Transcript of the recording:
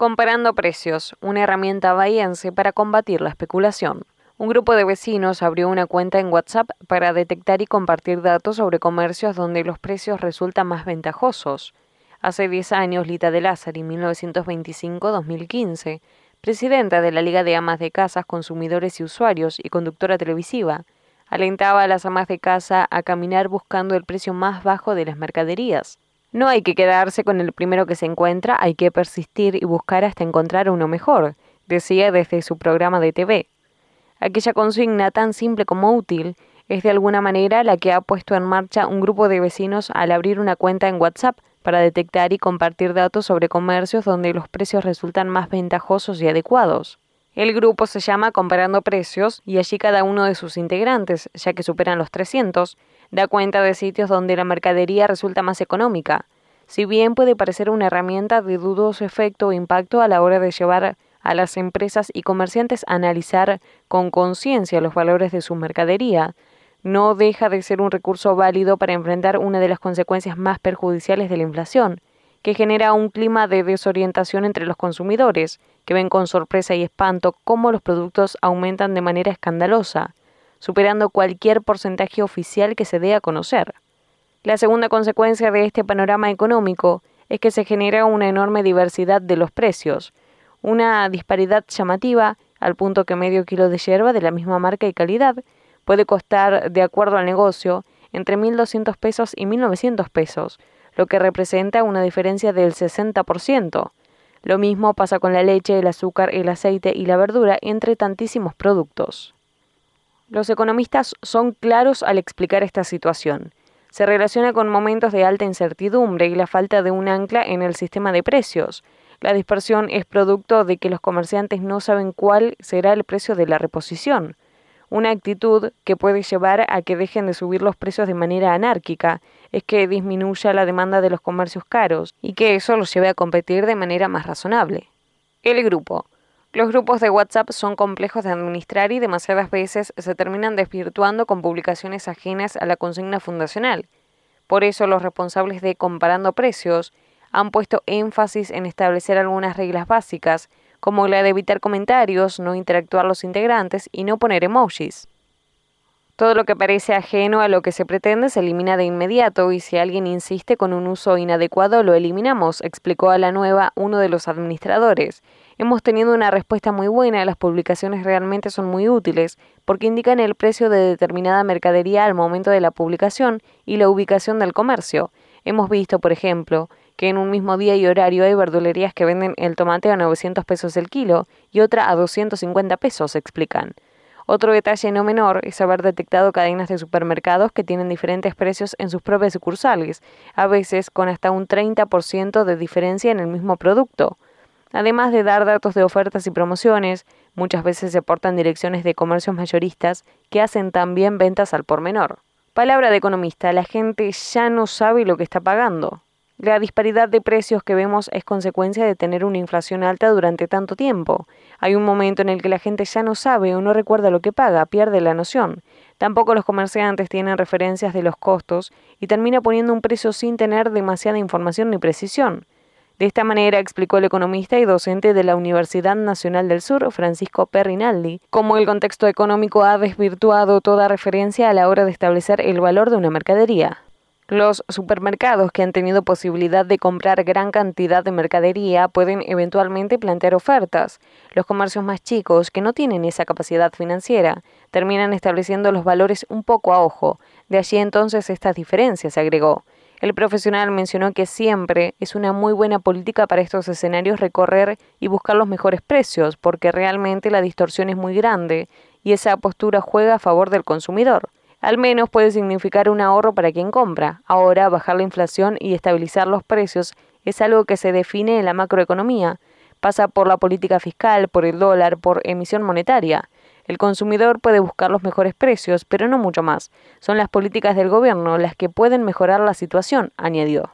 Comparando precios, una herramienta bahiense para combatir la especulación. Un grupo de vecinos abrió una cuenta en WhatsApp para detectar y compartir datos sobre comercios donde los precios resultan más ventajosos. Hace 10 años, Lita de Lázari, 1925-2015, presidenta de la Liga de Amas de Casas, Consumidores y Usuarios y conductora televisiva, alentaba a las amas de casa a caminar buscando el precio más bajo de las mercaderías. No hay que quedarse con el primero que se encuentra, hay que persistir y buscar hasta encontrar uno mejor, decía desde su programa de TV. Aquella consigna tan simple como útil es de alguna manera la que ha puesto en marcha un grupo de vecinos al abrir una cuenta en WhatsApp para detectar y compartir datos sobre comercios donde los precios resultan más ventajosos y adecuados. El grupo se llama Comparando Precios y allí cada uno de sus integrantes, ya que superan los 300, da cuenta de sitios donde la mercadería resulta más económica, si bien puede parecer una herramienta de dudoso efecto o impacto a la hora de llevar a las empresas y comerciantes a analizar con conciencia los valores de su mercadería, no deja de ser un recurso válido para enfrentar una de las consecuencias más perjudiciales de la inflación, que genera un clima de desorientación entre los consumidores, que ven con sorpresa y espanto cómo los productos aumentan de manera escandalosa, superando cualquier porcentaje oficial que se dé a conocer. La segunda consecuencia de este panorama económico es que se genera una enorme diversidad de los precios, una disparidad llamativa al punto que medio kilo de hierba de la misma marca y calidad puede costar, de acuerdo al negocio, entre 1.200 pesos y 1.900 pesos, lo que representa una diferencia del 60%. Lo mismo pasa con la leche, el azúcar, el aceite y la verdura, entre tantísimos productos. Los economistas son claros al explicar esta situación. Se relaciona con momentos de alta incertidumbre y la falta de un ancla en el sistema de precios. La dispersión es producto de que los comerciantes no saben cuál será el precio de la reposición, una actitud que puede llevar a que dejen de subir los precios de manera anárquica, es que disminuya la demanda de los comercios caros y que eso los lleve a competir de manera más razonable. El grupo. Los grupos de WhatsApp son complejos de administrar y demasiadas veces se terminan desvirtuando con publicaciones ajenas a la consigna fundacional. Por eso los responsables de Comparando Precios han puesto énfasis en establecer algunas reglas básicas, como la de evitar comentarios, no interactuar los integrantes y no poner emojis. Todo lo que parece ajeno a lo que se pretende se elimina de inmediato y si alguien insiste con un uso inadecuado lo eliminamos, explicó a la nueva uno de los administradores. Hemos tenido una respuesta muy buena, las publicaciones realmente son muy útiles porque indican el precio de determinada mercadería al momento de la publicación y la ubicación del comercio. Hemos visto, por ejemplo, que en un mismo día y horario hay verdulerías que venden el tomate a 900 pesos el kilo y otra a 250 pesos, explican. Otro detalle no menor es haber detectado cadenas de supermercados que tienen diferentes precios en sus propias sucursales, a veces con hasta un 30% de diferencia en el mismo producto. Además de dar datos de ofertas y promociones, muchas veces se aportan direcciones de comercios mayoristas que hacen también ventas al por menor. Palabra de economista, la gente ya no sabe lo que está pagando. La disparidad de precios que vemos es consecuencia de tener una inflación alta durante tanto tiempo. Hay un momento en el que la gente ya no sabe o no recuerda lo que paga, pierde la noción. Tampoco los comerciantes tienen referencias de los costos y termina poniendo un precio sin tener demasiada información ni precisión. De esta manera explicó el economista y docente de la Universidad Nacional del Sur, Francisco Perrinaldi, cómo el contexto económico ha desvirtuado toda referencia a la hora de establecer el valor de una mercadería. Los supermercados que han tenido posibilidad de comprar gran cantidad de mercadería pueden eventualmente plantear ofertas. Los comercios más chicos, que no tienen esa capacidad financiera, terminan estableciendo los valores un poco a ojo. De allí entonces estas diferencias, agregó. El profesional mencionó que siempre es una muy buena política para estos escenarios recorrer y buscar los mejores precios, porque realmente la distorsión es muy grande y esa postura juega a favor del consumidor. Al menos puede significar un ahorro para quien compra. Ahora, bajar la inflación y estabilizar los precios es algo que se define en la macroeconomía. Pasa por la política fiscal, por el dólar, por emisión monetaria. El consumidor puede buscar los mejores precios, pero no mucho más. Son las políticas del gobierno las que pueden mejorar la situación, añadió.